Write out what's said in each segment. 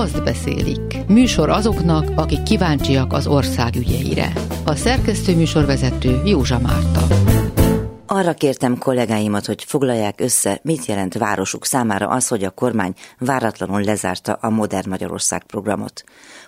azt beszélik. Műsor azoknak, akik kíváncsiak az ország ügyeire. A szerkesztő műsorvezető Józsa Márta. Arra kértem kollégáimat, hogy foglalják össze, mit jelent városuk számára az, hogy a kormány váratlanul lezárta a Modern Magyarország programot.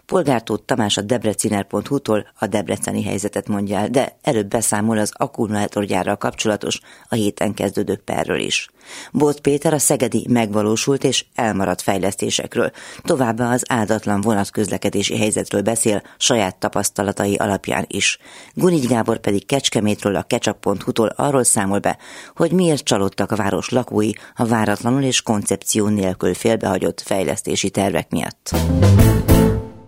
Polgártót Tamás a debreciner.hu-tól a debreceni helyzetet mondja el, de előbb beszámol az akkumulátorgyárral kapcsolatos a héten kezdődő perről is. Bót Péter a szegedi megvalósult és elmaradt fejlesztésekről, továbbá az áldatlan vonatközlekedési helyzetről beszél saját tapasztalatai alapján is. Gunigy Gábor pedig Kecskemétről a kecsap.hu-tól arról számol be, hogy miért csalódtak a város lakói a váratlanul és koncepció nélkül félbehagyott fejlesztési tervek miatt.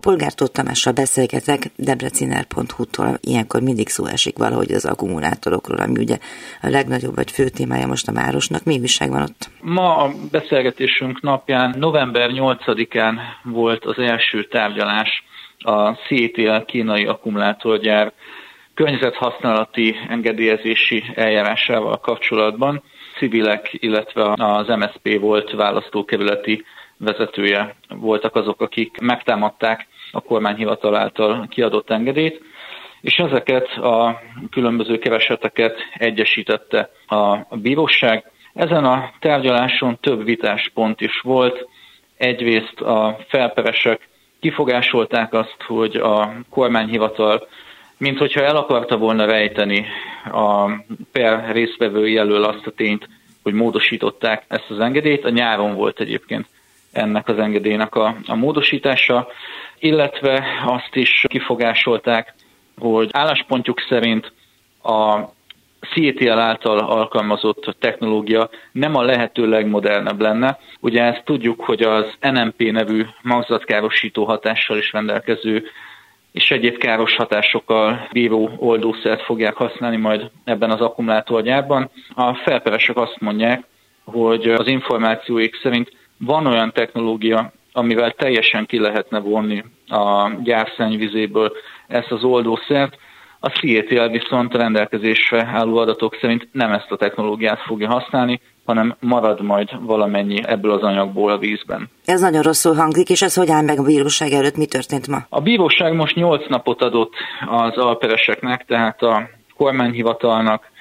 Polgártó Tamással beszélgetek debreciner.hu-tól, ilyenkor mindig szó esik valahogy az akkumulátorokról, ami ugye a legnagyobb vagy fő témája most a városnak. Mi újság van ott? Ma a beszélgetésünk napján, november 8-án volt az első tárgyalás a CETL kínai akkumulátorgyár környezethasználati engedélyezési eljárásával kapcsolatban. Civilek, illetve az MSP volt választókerületi vezetője voltak azok, akik megtámadták a kormányhivatal által kiadott engedélyt, és ezeket a különböző kereseteket egyesítette a bíróság. Ezen a tárgyaláson több vitáspont is volt. Egyrészt a felperesek kifogásolták azt, hogy a kormányhivatal mint hogyha el akarta volna rejteni a per részvevői elől azt a tényt, hogy módosították ezt az engedélyt. A nyáron volt egyébként ennek az engedélynek a, a módosítása, illetve azt is kifogásolták, hogy álláspontjuk szerint a CETL által alkalmazott technológia nem a lehető legmodernebb lenne. Ugye ezt tudjuk, hogy az NMP nevű magzatkárosító hatással is rendelkező és egyéb káros hatásokkal bíró oldószert fogják használni majd ebben az akkumulátorgyárban. A felperesek azt mondják, hogy az információik szerint van olyan technológia, amivel teljesen ki lehetne vonni a gyárszennyvizéből ezt az oldószert, a CETL viszont rendelkezésre álló adatok szerint nem ezt a technológiát fogja használni, hanem marad majd valamennyi ebből az anyagból a vízben. Ez nagyon rosszul hangzik, és ez hogy áll meg a bíróság előtt? Mi történt ma? A bíróság most 8 napot adott az alpereseknek, tehát a kormányhivatalnak,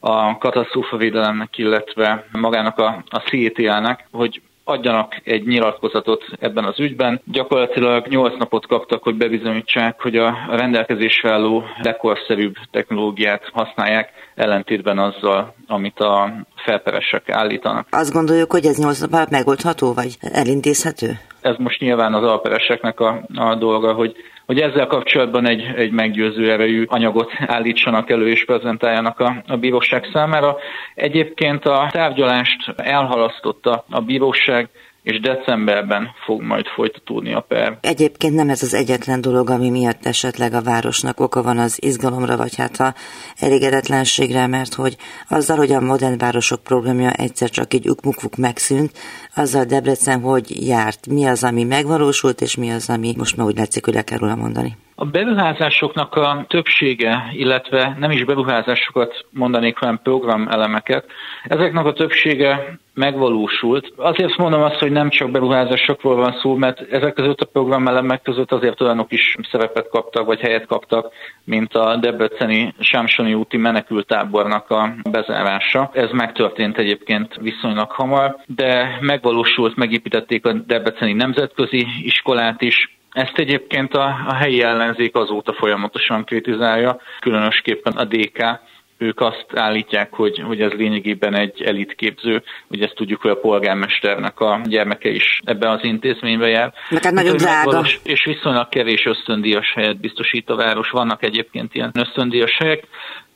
a katasztrófavédelemnek, illetve magának a, a CETL-nek, hogy adjanak egy nyilatkozatot ebben az ügyben. Gyakorlatilag 8 napot kaptak, hogy bebizonyítsák, hogy a rendelkezésre álló legkorszerűbb technológiát használják, ellentétben azzal, amit a felperesek állítanak. Azt gondoljuk, hogy ez 8 nap alatt megoldható, vagy elintézhető? Ez most nyilván az alpereseknek a, a dolga, hogy hogy ezzel kapcsolatban egy, egy meggyőző erejű anyagot állítsanak elő és prezentáljanak a, a bíróság számára. Egyébként a tárgyalást elhalasztotta a bíróság, és decemberben fog majd folytatódni a per. Egyébként nem ez az egyetlen dolog, ami miatt esetleg a városnak oka van az izgalomra, vagy hát a elégedetlenségre, mert hogy azzal, hogy a modern városok programja egyszer csak így ukmukvuk megszűnt, azzal Debrecen hogy járt, mi az, ami megvalósult, és mi az, ami most már úgy látszik, hogy le kell róla mondani. A beruházásoknak a többsége, illetve nem is beruházásokat mondanék, hanem programelemeket, ezeknek a többsége megvalósult. Azért mondom azt, hogy nem csak beruházásokról van szó, mert ezek között a programelemek között azért olyanok is szerepet kaptak, vagy helyet kaptak, mint a Debreceni Sámsoni úti menekültábornak a bezárása. Ez megtörtént egyébként viszonylag hamar, de megvalósult, megépítették a Debreceni Nemzetközi Iskolát is, ezt egyébként a, a helyi ellenzék azóta folyamatosan kritizálja, különösképpen a DK, ők azt állítják, hogy, hogy ez lényegében egy elitképző, ugye ezt tudjuk, hogy a polgármesternek a gyermeke is ebben az intézményben jár. Mert hát nagyon drága. És viszonylag kevés ösztöndíjas helyet biztosít a város, vannak egyébként ilyen ösztöndíjas helyek.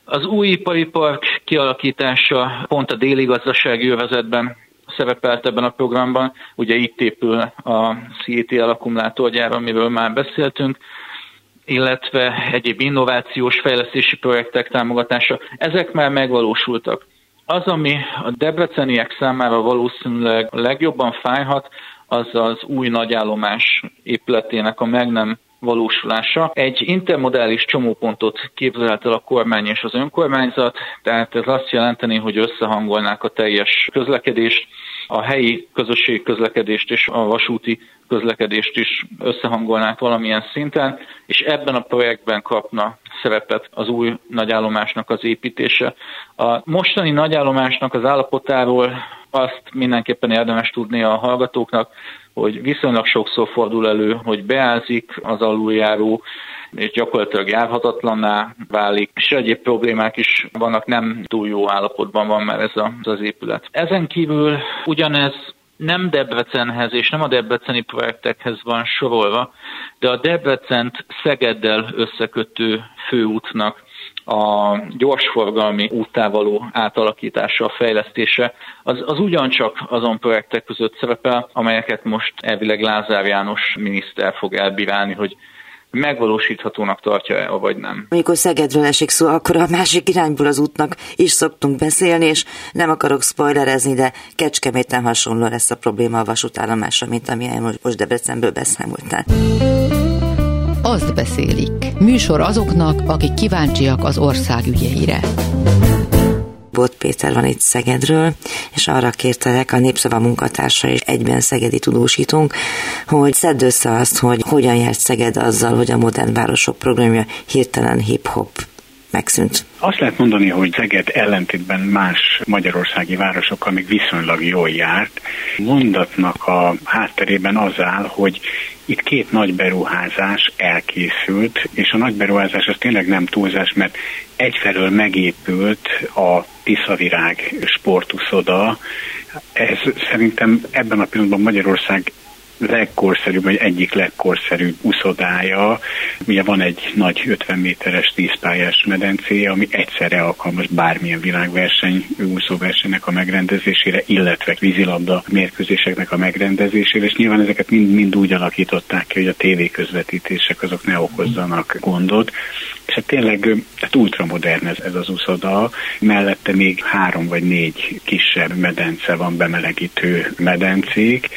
Az új ipari park kialakítása pont a déli gazdasági övezetben szerepelt ebben a programban. Ugye itt épül a CETL akkumulátorgyár, amiről már beszéltünk, illetve egyéb innovációs fejlesztési projektek támogatása. Ezek már megvalósultak. Az, ami a debreceniek számára valószínűleg legjobban fájhat, az az új nagyállomás épületének a meg nem valósulása. Egy intermodális csomópontot képzelt el a kormány és az önkormányzat, tehát ez azt jelenteni, hogy összehangolnák a teljes közlekedést, a helyi közösségi közlekedést és a vasúti közlekedést is összehangolnák valamilyen szinten, és ebben a projektben kapna szerepet az új nagyállomásnak az építése. A mostani nagyállomásnak az állapotáról azt mindenképpen érdemes tudni a hallgatóknak, hogy viszonylag sokszor fordul elő, hogy beázik az aluljáró, és gyakorlatilag járhatatlanná válik, és egyéb problémák is vannak, nem túl jó állapotban van már ez az épület. Ezen kívül ugyanez nem Debrecenhez és nem a debreceni projektekhez van sorolva, de a Debrecent Szegeddel összekötő főútnak a gyorsforgalmi úttá való átalakítása, fejlesztése, az, az ugyancsak azon projektek között szerepel, amelyeket most elvileg Lázár János miniszter fog elbírálni, hogy megvalósíthatónak tartja-e, vagy nem. Amikor Szegedről esik szó, akkor a másik irányból az útnak is szoktunk beszélni, és nem akarok spoilerezni, de Kecskeméten hasonló lesz a probléma a vasútállomásra, mint ami most Debrecenből beszámoltál. Azt beszélik. Műsor azoknak, akik kíváncsiak az ország ügyeire. Bot Péter van itt Szegedről, és arra kértelek a Népszava munkatársa és egyben szegedi tudósítónk, hogy szedd össze azt, hogy hogyan járt Szeged azzal, hogy a Modern Városok programja hirtelen hip-hop megszűnt. Azt lehet mondani, hogy Szeged ellentétben más magyarországi városokkal még viszonylag jól járt. Mondatnak a hátterében az áll, hogy itt két nagy beruházás elkészült, és a nagy beruházás az tényleg nem túlzás, mert egyfelől megépült a Tiszavirág sportuszoda. Ez szerintem ebben a pillanatban Magyarország legkorszerűbb, vagy egyik legkorszerűbb uszodája. Ugye van egy nagy 50 méteres tízpályás medencéje, ami egyszerre alkalmas bármilyen világverseny, úszóversenynek a megrendezésére, illetve vízilabda mérkőzéseknek a megrendezésére, és nyilván ezeket mind, mind úgy alakították ki, hogy a tévéközvetítések azok ne okozzanak gondot. És hát tényleg hát ultramodern ez, ez az uszoda, mellette még három vagy négy kisebb medence van, bemelegítő medencék.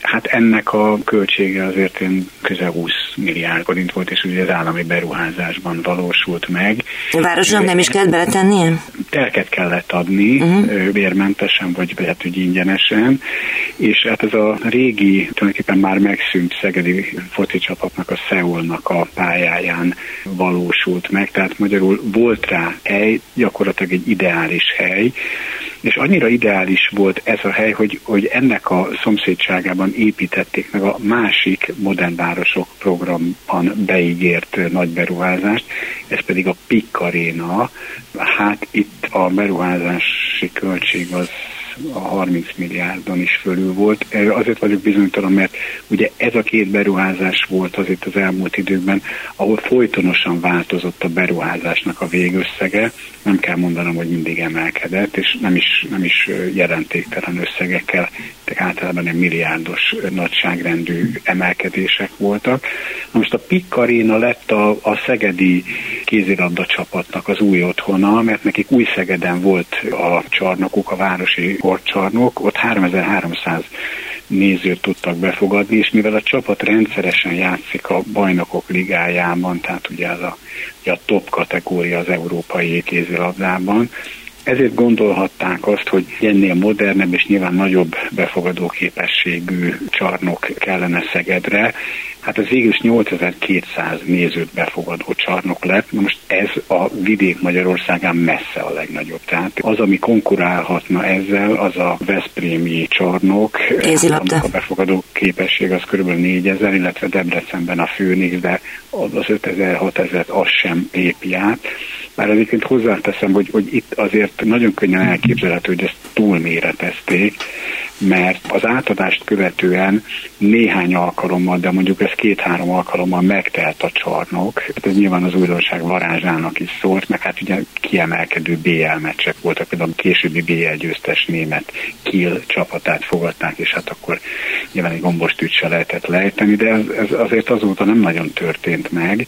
Hát ennek ennek a költsége azért én közel 20 milliárd forint volt, és ugye az állami beruházásban valósult meg. A városnak nem is kellett beletenni? Telket kellett adni, uh-huh. bérmentesen, vagy lehet, hogy ingyenesen, és hát ez a régi, tulajdonképpen már megszűnt szegedi foci csapatnak a Szeulnak a pályáján valósult meg, tehát magyarul volt rá hely, gyakorlatilag egy ideális hely, és annyira ideális volt ez a hely, hogy, hogy ennek a szomszédságában építették meg a másik modern városok programban beígért nagy beruházást, ez pedig a PIK Arena. Hát itt a beruházási költség az a 30 milliárdon is fölül volt. Azért vagyok bizonytalan, mert ugye ez a két beruházás volt az itt az elmúlt időkben, ahol folytonosan változott a beruházásnak a végösszege. Nem kell mondanom, hogy mindig emelkedett, és nem is, nem is jelentéktelen összegekkel, tehát általában egy milliárdos nagyságrendű emelkedések voltak. Na most a PIK Arena lett a, a szegedi kézilabda csapatnak az új otthona, mert nekik új Szegeden volt a csarnokuk, a városi sportcsarnok, ott 3300 nézőt tudtak befogadni, és mivel a csapat rendszeresen játszik a bajnokok ligájában, tehát ugye az a, ugye a top kategória az európai kézilabdában, ezért gondolhatták azt, hogy ennél modernebb és nyilván nagyobb befogadó képességű csarnok kellene Szegedre, Hát ez végül is 8200 nézőt befogadó csarnok lett. Most ez a vidék Magyarországán messze a legnagyobb. Tehát az, ami konkurálhatna ezzel, az a Veszprémi csarnok. Kézilabda. A befogadó képesség az kb. 4000, illetve Debrecenben a Főnix, de az 5000-6000 az sem lépi át. Már egyébként hozzáteszem, hogy, hogy itt azért nagyon könnyen elképzelhető, hogy ezt túlméretezték, mert az átadást követően néhány alkalommal, de mondjuk ez két-három alkalommal megtelt a csarnok. Hát ez nyilván az újdonság varázsának is szólt, meg hát ugye kiemelkedő BL meccsek voltak, például a későbbi BL győztes német Kiel csapatát fogadták, és hát akkor nyilván egy gombostűt se lehetett lejteni, de ez, ez azért azóta nem nagyon történt meg,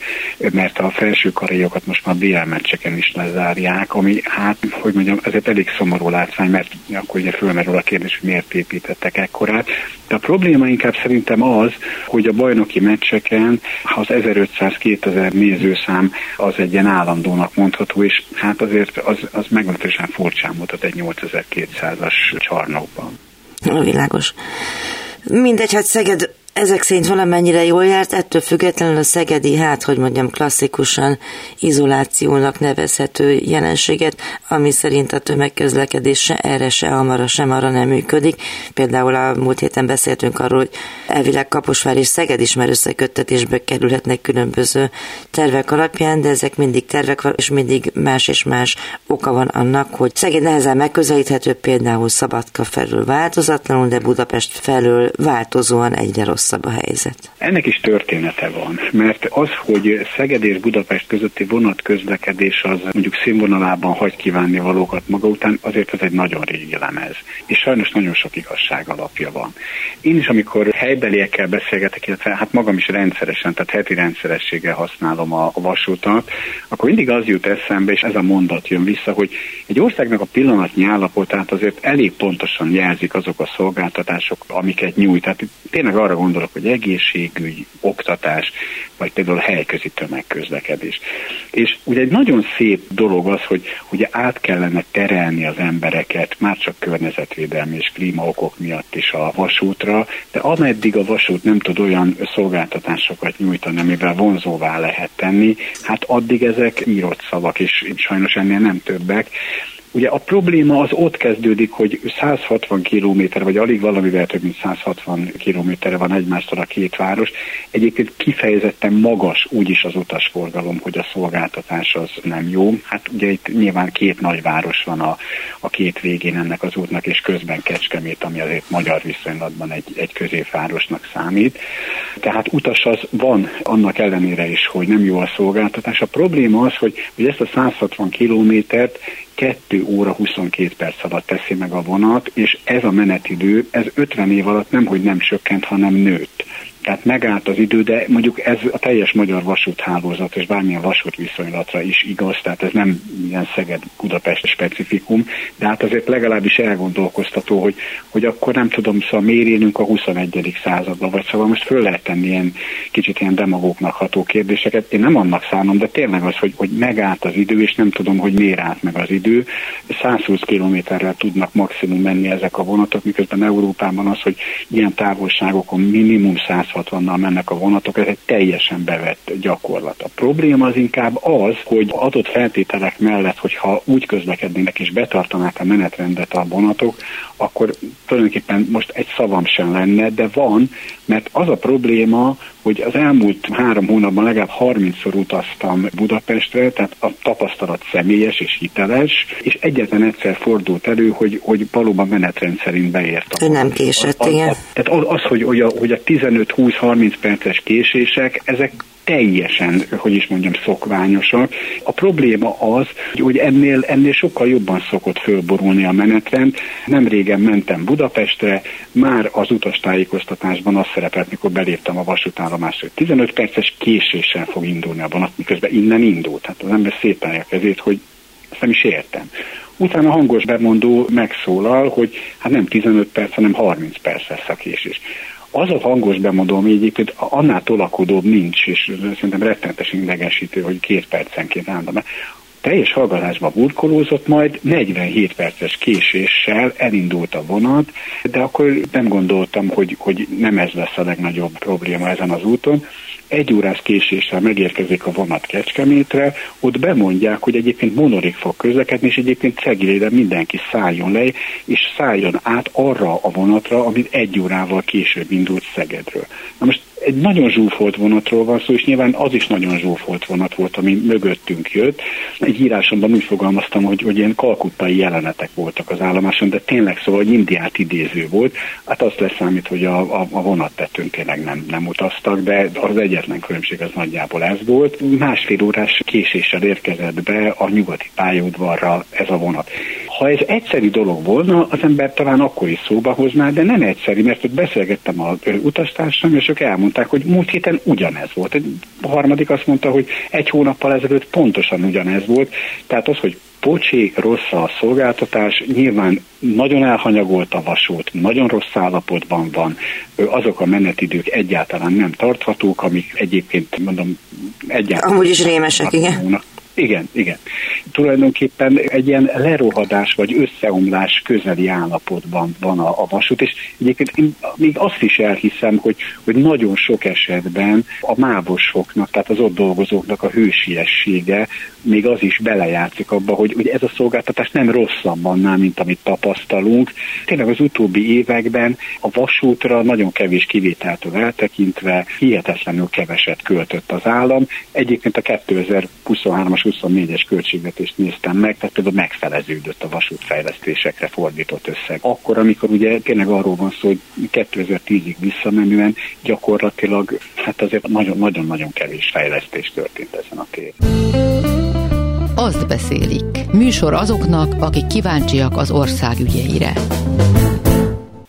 mert a felső karajokat most már BL meccseken is lezárják, ami hát, hogy mondjam, ezért elég szomorú látvány, mert akkor ugye fölmerül a kérdés, hogy miért építettek ekkorát. De a probléma inkább szerintem az, hogy a bajnoki meccseken az 1500-2000 nézőszám az egy ilyen állandónak mondható, és hát azért az, az meglehetősen furcsán mutat egy 8200-as csarnokban. Világos. Mindegy, hát Szeged ezek szerint valamennyire jól járt, ettől függetlenül a szegedi, hát hogy mondjam, klasszikusan izolációnak nevezhető jelenséget, ami szerint a tömegközlekedés se erre, se amara, sem arra nem működik. Például a múlt héten beszéltünk arról, hogy elvileg Kaposvár és Szeged is már összeköttetésbe kerülhetnek különböző tervek alapján, de ezek mindig tervek, és mindig más és más oka van annak, hogy Szeged nehezen megközelíthető, például Szabadka felül változatlanul, de Budapest felől változóan egyre rossz rosszabb a helyzet. Ennek is története van, mert az, hogy Szeged és Budapest közötti vonatközlekedés az mondjuk színvonalában hagy kívánni valókat maga után, azért ez egy nagyon régi lemez. És sajnos nagyon sok igazság alapja van. Én is, amikor helybeliekkel beszélgetek, illetve hát magam is rendszeresen, tehát heti rendszerességgel használom a vasútat, akkor mindig az jut eszembe, és ez a mondat jön vissza, hogy egy országnak a pillanatnyi állapotát azért elég pontosan jelzik azok a szolgáltatások, amiket nyújt. Tehát tényleg arra gondolok, hogy egészségügy, oktatás, vagy például helyközi tömegközlekedés. És ugye egy nagyon szép dolog az, hogy ugye át kellene terelni az embereket, már csak környezetvédelmi és klímaokok miatt is a vasútra, de ameddig a vasút nem tud olyan szolgáltatásokat nyújtani, amivel vonzóvá lehet tenni, hát addig ezek írott szavak, és sajnos ennél nem többek. Ugye a probléma az ott kezdődik, hogy 160 km, vagy alig valamivel több mint 160 kilométerre van egymástól a két város. Egyébként kifejezetten magas úgyis az utasforgalom, hogy a szolgáltatás az nem jó. Hát ugye itt nyilván két nagy város van a, a két végén ennek az útnak, és közben Kecskemét, ami azért magyar viszonylatban egy, egy középvárosnak számít. Tehát utas az van annak ellenére is, hogy nem jó a szolgáltatás. A probléma az, hogy, hogy ezt a 160 kilométert 2 óra 22 perc alatt teszi meg a vonat, és ez a menetidő, ez 50 év alatt nem, hogy nem csökkent, hanem nőtt. Tehát megállt az idő, de mondjuk ez a teljes magyar vasúthálózat és bármilyen vasút is igaz, tehát ez nem ilyen Szeged-Budapest specifikum, de hát azért legalábbis elgondolkoztató, hogy, hogy akkor nem tudom, szóval miért élünk a 21. században, vagy szóval most föl lehet tenni ilyen kicsit ilyen demagóknak ható kérdéseket. Én nem annak szánom, de tényleg az, hogy, hogy megállt az idő, és nem tudom, hogy miért állt meg az idő. 120 kilométerrel tudnak maximum menni ezek a vonatok, miközben Európában az, hogy ilyen távolságokon minimum 100 160-nal mennek a vonatok, ez egy teljesen bevett gyakorlat. A probléma az inkább az, hogy adott feltételek mellett, hogyha úgy közlekednének és betartanák a menetrendet a vonatok, akkor tulajdonképpen most egy szavam sem lenne, de van, mert az a probléma, hogy az elmúlt három hónapban legalább 30-szor utaztam Budapestre, tehát a tapasztalat személyes és hiteles, és egyetlen egyszer fordult elő, hogy, hogy valóban menetrend szerint beértem. Ő nem késett, igen. Tehát az, az hogy, hogy a, hogy a 15-20-30 perces késések, ezek teljesen, hogy is mondjam, szokványosak. A probléma az, hogy ennél, ennél sokkal jobban szokott fölborulni a menetrend. Nem régen mentem Budapestre, már az utastájékoztatásban azt szerepelt, mikor beléptem a vasútállomásra, hogy 15 perces késéssel fog indulni a vonat, miközben innen indult. Hát az ember szépen a kezét, hogy ezt nem is értem. Utána hangos bemondó megszólal, hogy hát nem 15 perc, hanem 30 perc lesz a késés az a hangos bemondó, ami egyébként annál tolakodóbb nincs, és szerintem rettenetesen idegesítő, hogy két percenként állandóan teljes hallgatásba burkolózott, majd 47 perces késéssel elindult a vonat, de akkor nem gondoltam, hogy, hogy nem ez lesz a legnagyobb probléma ezen az úton, egy órás késéssel megérkezik a vonat Kecskemétre, ott bemondják, hogy egyébként monorik fog közlekedni, és egyébként Cegilére mindenki szálljon le, és szálljon át arra a vonatra, amit egy órával később indult Szegedről. Na most egy nagyon zsúfolt vonatról van szó, és nyilván az is nagyon zsúfolt vonat volt, ami mögöttünk jött. Egy írásomban úgy fogalmaztam, hogy, hogy ilyen kalkuttai jelenetek voltak az állomáson, de tényleg szóval, hogy Indiát idéző volt. Hát azt leszámít, hogy a, a, a vonattetőn tényleg nem, nem utaztak, de az egyetlen különbség az nagyjából ez volt. Másfél órás késéssel érkezett be a nyugati pályaudvarra ez a vonat. Ha ez egyszerű dolog volna, az ember talán akkor is szóba hozná, de nem egyszerű, mert ott beszélgettem a utastársam, és ők elmondták, mondták, hogy múlt héten ugyanez volt. A harmadik azt mondta, hogy egy hónappal ezelőtt pontosan ugyanez volt. Tehát az, hogy pocsék, rossz a szolgáltatás, nyilván nagyon elhanyagolt a vasút, nagyon rossz állapotban van, azok a menetidők egyáltalán nem tarthatók, amik egyébként mondom egyáltalán... Amúgy is rémesek, igen Igen, igen. Tulajdonképpen egy ilyen lerohadás vagy összeomlás közeli állapotban van a, a vasút, és egyébként én még azt is elhiszem, hogy, hogy nagyon sok esetben a mávosoknak, tehát az ott dolgozóknak a hősiessége, még az is belejátszik abba, hogy, hogy ez a szolgáltatás nem rosszabb annál, mint amit tapasztalunk. Tényleg az utóbbi években a vasútra nagyon kevés kivételtől eltekintve hihetetlenül keveset költött az állam. Egyébként a 2023-as 2024-es költségvetést néztem meg, tehát például megfeleződött a vasútfejlesztésekre fordított összeg. Akkor, amikor ugye tényleg arról van szó, hogy 2010-ig visszamenően gyakorlatilag hát azért nagyon-nagyon-nagyon kevés fejlesztés történt ezen a téren. Azt beszélik. Műsor azoknak, akik kíváncsiak az ország ügyeire.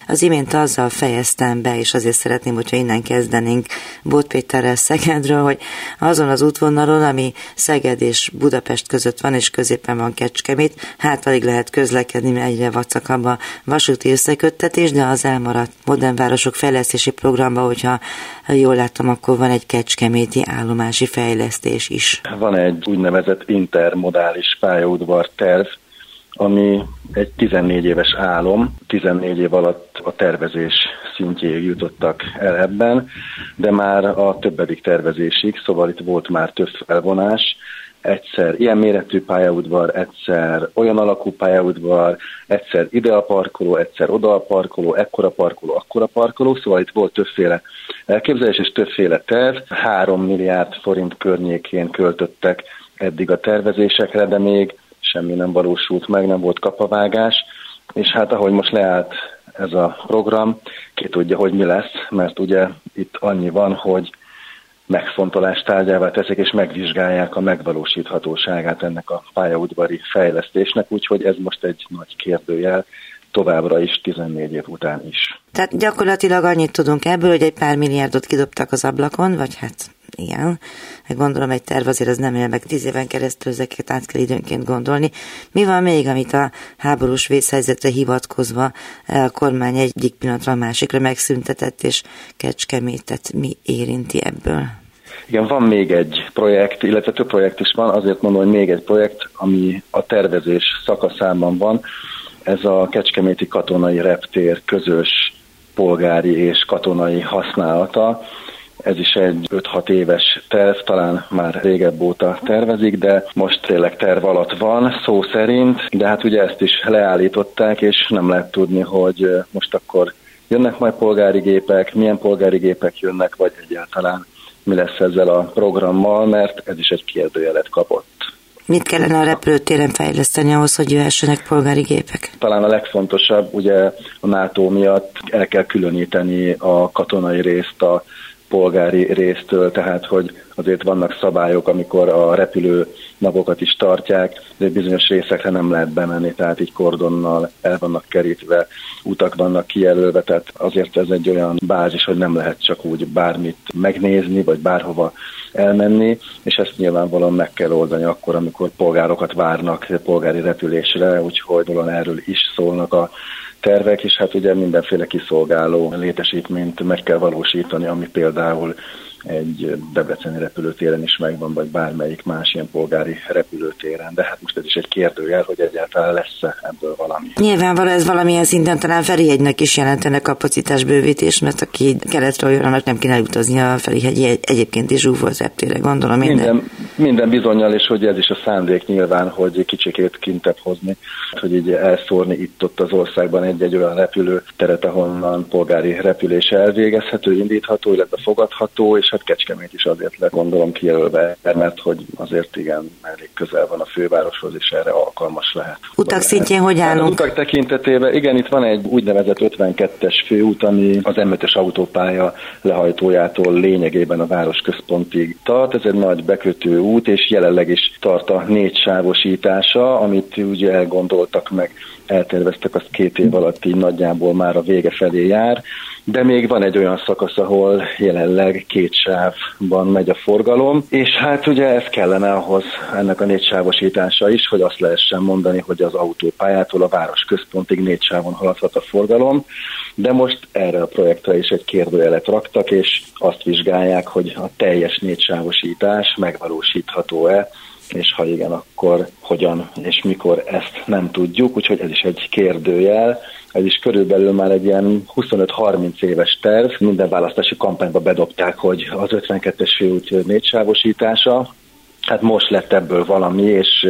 Az imént azzal fejeztem be, és azért szeretném, hogyha innen kezdenénk Bot Péterrel Szegedről, hogy azon az útvonalon, ami Szeged és Budapest között van, és középen van Kecskemét, hát alig lehet közlekedni, mert egyre vacakabb a vasúti összeköttetés, de az elmaradt modern városok fejlesztési programba, hogyha jól láttam, akkor van egy kecskeméti állomási fejlesztés is. Van egy úgynevezett intermodális pályaudvar terv, ami egy 14 éves álom, 14 év alatt a tervezés szintjéig jutottak el ebben, de már a többedik tervezésig, szóval itt volt már több felvonás, egyszer ilyen méretű pályaudvar, egyszer olyan alakú pályaudvar, egyszer ide a parkoló, egyszer oda a parkoló, ekkora parkoló, akkora parkoló, szóval itt volt többféle elképzelés és többféle terv. Három milliárd forint környékén költöttek eddig a tervezésekre, de még semmi nem valósult meg, nem volt kapavágás, és hát ahogy most leállt ez a program, ki tudja, hogy mi lesz, mert ugye itt annyi van, hogy megfontolás tárgyává teszik, és megvizsgálják a megvalósíthatóságát ennek a pályaudvari fejlesztésnek, úgyhogy ez most egy nagy kérdőjel, továbbra is 14 év után is. Tehát gyakorlatilag annyit tudunk ebből, hogy egy pár milliárdot kidobtak az ablakon, vagy hát igen, meg gondolom egy terv azért az nem él meg tíz éven keresztül, ezeket át kell időnként gondolni. Mi van még, amit a háborús vészhelyzetre hivatkozva a kormány egyik pillanatra a másikra megszüntetett, és kecskemétet mi érinti ebből? Igen, van még egy projekt, illetve több projekt is van, azért mondom, hogy még egy projekt, ami a tervezés szakaszában van. Ez a Kecskeméti Katonai Reptér közös polgári és katonai használata ez is egy 5-6 éves terv, talán már régebb óta tervezik, de most tényleg terv alatt van, szó szerint, de hát ugye ezt is leállították, és nem lehet tudni, hogy most akkor jönnek majd polgári gépek, milyen polgári gépek jönnek, vagy egyáltalán mi lesz ezzel a programmal, mert ez is egy kérdőjelet kapott. Mit kellene a repülőtéren fejleszteni ahhoz, hogy jöhessenek polgári gépek? Talán a legfontosabb, ugye a NATO miatt el kell különíteni a katonai részt a polgári résztől, tehát hogy azért vannak szabályok, amikor a repülő napokat is tartják, de bizonyos részekre nem lehet bemenni, tehát így kordonnal el vannak kerítve, utak vannak kijelölve, tehát azért ez egy olyan bázis, hogy nem lehet csak úgy bármit megnézni, vagy bárhova elmenni, és ezt nyilvánvalóan meg kell oldani akkor, amikor polgárokat várnak polgári repülésre, úgyhogy erről is szólnak a tervek, és hát ugye mindenféle kiszolgáló létesítményt meg kell valósítani, ami például egy debreceni repülőtéren is megvan, vagy bármelyik más ilyen polgári repülőtéren. De hát most ez is egy kérdőjel, hogy egyáltalán lesz-e ebből valami. Nyilvánvaló ez valamilyen szinten talán Ferihegynek is jelentene kapacitásbővítés, mert aki keletről jön, annak nem kéne utazni a Ferihegy egyébként is zsúfolt reptére, gondolom minden. Minden, minden bizonyal, és hogy ez is a szándék nyilván, hogy kicsikét kintebb hozni, hogy így elszórni itt-ott az országban egy-egy olyan repülőteret, ahonnan polgári repülés elvégezhető, indítható, illetve fogadható, és hát Kecskemét is azért lett gondolom kijelölve, mert hogy azért igen, elég közel van a fővároshoz, és erre alkalmas lehet. Utak szintjén hogy állunk? Hát, utak tekintetében, igen, itt van egy úgynevezett 52-es főút, ami az m autópálya lehajtójától lényegében a város központig tart. Ez egy nagy bekötő út, és jelenleg is tart a négy sávosítása, amit ugye elgondoltak meg, elterveztek, azt két év alatt így nagyjából már a vége felé jár de még van egy olyan szakasz, ahol jelenleg két sávban megy a forgalom, és hát ugye ez kellene ahhoz ennek a négy sávosítása is, hogy azt lehessen mondani, hogy az autópályától a város központig négy sávon haladhat a forgalom, de most erre a projektre is egy kérdőjelet raktak, és azt vizsgálják, hogy a teljes sávosítás megvalósítható-e és ha igen, akkor hogyan és mikor ezt nem tudjuk, úgyhogy ez is egy kérdőjel. Ez is körülbelül már egy ilyen 25-30 éves terv. Minden választási kampányba bedobták, hogy az 52-es főút négysávosítása. Hát most lett ebből valami, és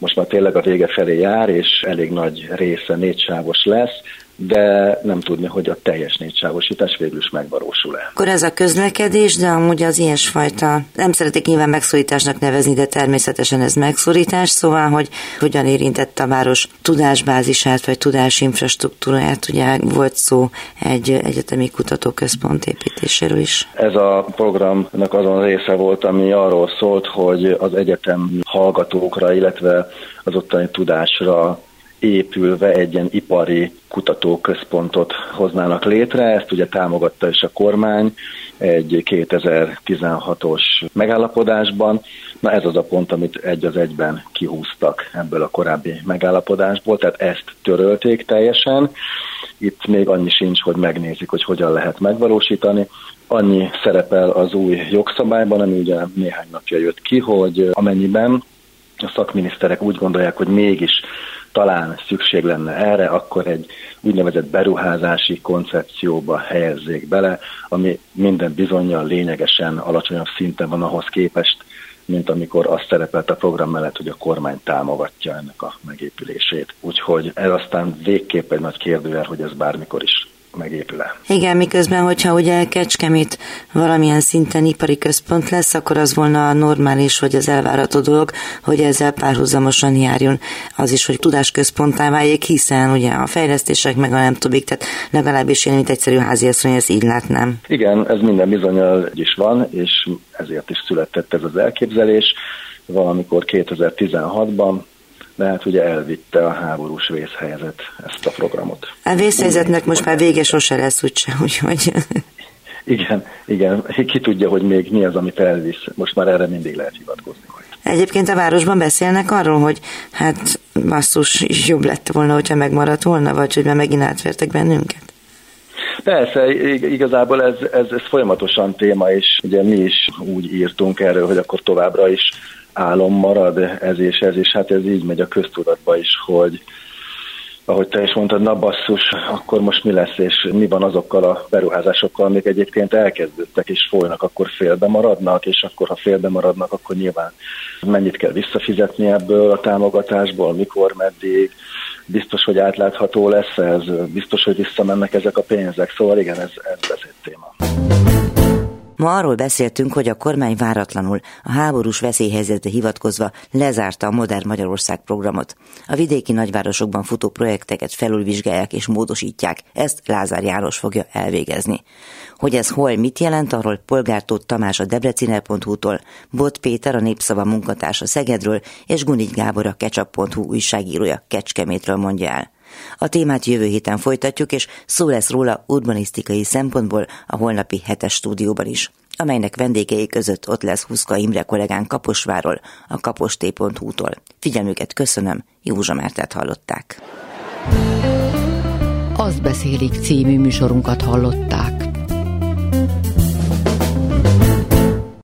most már tényleg a vége felé jár, és elég nagy része négysávos lesz de nem tudni, hogy a teljes négysávosítás végül is megvalósul-e. Akkor ez a közlekedés, de amúgy az ilyesfajta, nem szeretik nyilván megszorításnak nevezni, de természetesen ez megszorítás, szóval, hogy hogyan érintett a város tudásbázisát, vagy tudásinfrastruktúráját, ugye volt szó egy egyetemi kutatóközpont építéséről is. Ez a programnak azon része volt, ami arról szólt, hogy az egyetem hallgatókra, illetve az ottani tudásra épülve egy ilyen ipari kutatóközpontot hoznának létre. Ezt ugye támogatta is a kormány egy 2016-os megállapodásban. Na ez az a pont, amit egy az egyben kihúztak ebből a korábbi megállapodásból, tehát ezt törölték teljesen. Itt még annyi sincs, hogy megnézik, hogy hogyan lehet megvalósítani. Annyi szerepel az új jogszabályban, ami ugye néhány napja jött ki, hogy amennyiben a szakminiszterek úgy gondolják, hogy mégis talán szükség lenne erre, akkor egy úgynevezett beruházási koncepcióba helyezzék bele, ami minden bizonyal lényegesen alacsonyabb szinten van ahhoz képest, mint amikor azt szerepelt a program mellett, hogy a kormány támogatja ennek a megépülését. Úgyhogy ez aztán végképp egy nagy kérdőjel, hogy ez bármikor is megépül-e. Igen, miközben, hogyha ugye Kecskemét valamilyen szinten ipari központ lesz, akkor az volna a normális, vagy az elvárható dolog, hogy ezzel párhuzamosan járjon az is, hogy tudásközponttá váljék, hiszen ugye a fejlesztések meg a nem tudjuk, tehát legalábbis én, mint egyszerű háziasszony, ezt így látnám. Igen, ez minden bizonyal is van, és ezért is született ez az elképzelés. Valamikor 2016-ban de hát ugye elvitte a háborús vészhelyzet ezt a programot. A vészhelyzetnek most már vége sose lesz úgyse, úgyhogy... Igen, igen, ki tudja, hogy még mi az, amit elvisz. Most már erre mindig lehet hivatkozni. Egyébként a városban beszélnek arról, hogy hát basszus, jobb lett volna, hogyha megmaradt volna, vagy hogy már megint átvertek bennünket? Persze, igazából ez, ez, ez folyamatosan téma, és ugye mi is úgy írtunk erről, hogy akkor továbbra is álom marad ez és ez, és hát ez így megy a köztudatba is, hogy ahogy te is mondtad, na basszus, akkor most mi lesz, és mi van azokkal a beruházásokkal, amik egyébként elkezdődtek és folynak, akkor félbe maradnak, és akkor ha félbe maradnak, akkor nyilván mennyit kell visszafizetni ebből a támogatásból, mikor, meddig, biztos, hogy átlátható lesz ez, biztos, hogy visszamennek ezek a pénzek, szóval igen, ez, ez, ez egy téma. Ma arról beszéltünk, hogy a kormány váratlanul a háborús veszélyhelyzetre hivatkozva lezárta a Modern Magyarország programot. A vidéki nagyvárosokban futó projekteket felülvizsgálják és módosítják, ezt Lázár János fogja elvégezni. Hogy ez hol mit jelent, arról Polgártót Tamás a debreciner.hu-tól, Bot Péter a Népszava munkatársa Szegedről és Gunigy Gábor a Ketchup.hu újságírója Kecskemétről mondja el. A témát jövő héten folytatjuk, és szó lesz róla urbanisztikai szempontból a holnapi hetes stúdióban is amelynek vendégei között ott lesz Huszka Imre kollégán Kaposváról, a kaposté.hu-tól. Figyelmüket köszönöm, Józsa Mártát hallották. Azt beszélik című műsorunkat hallották.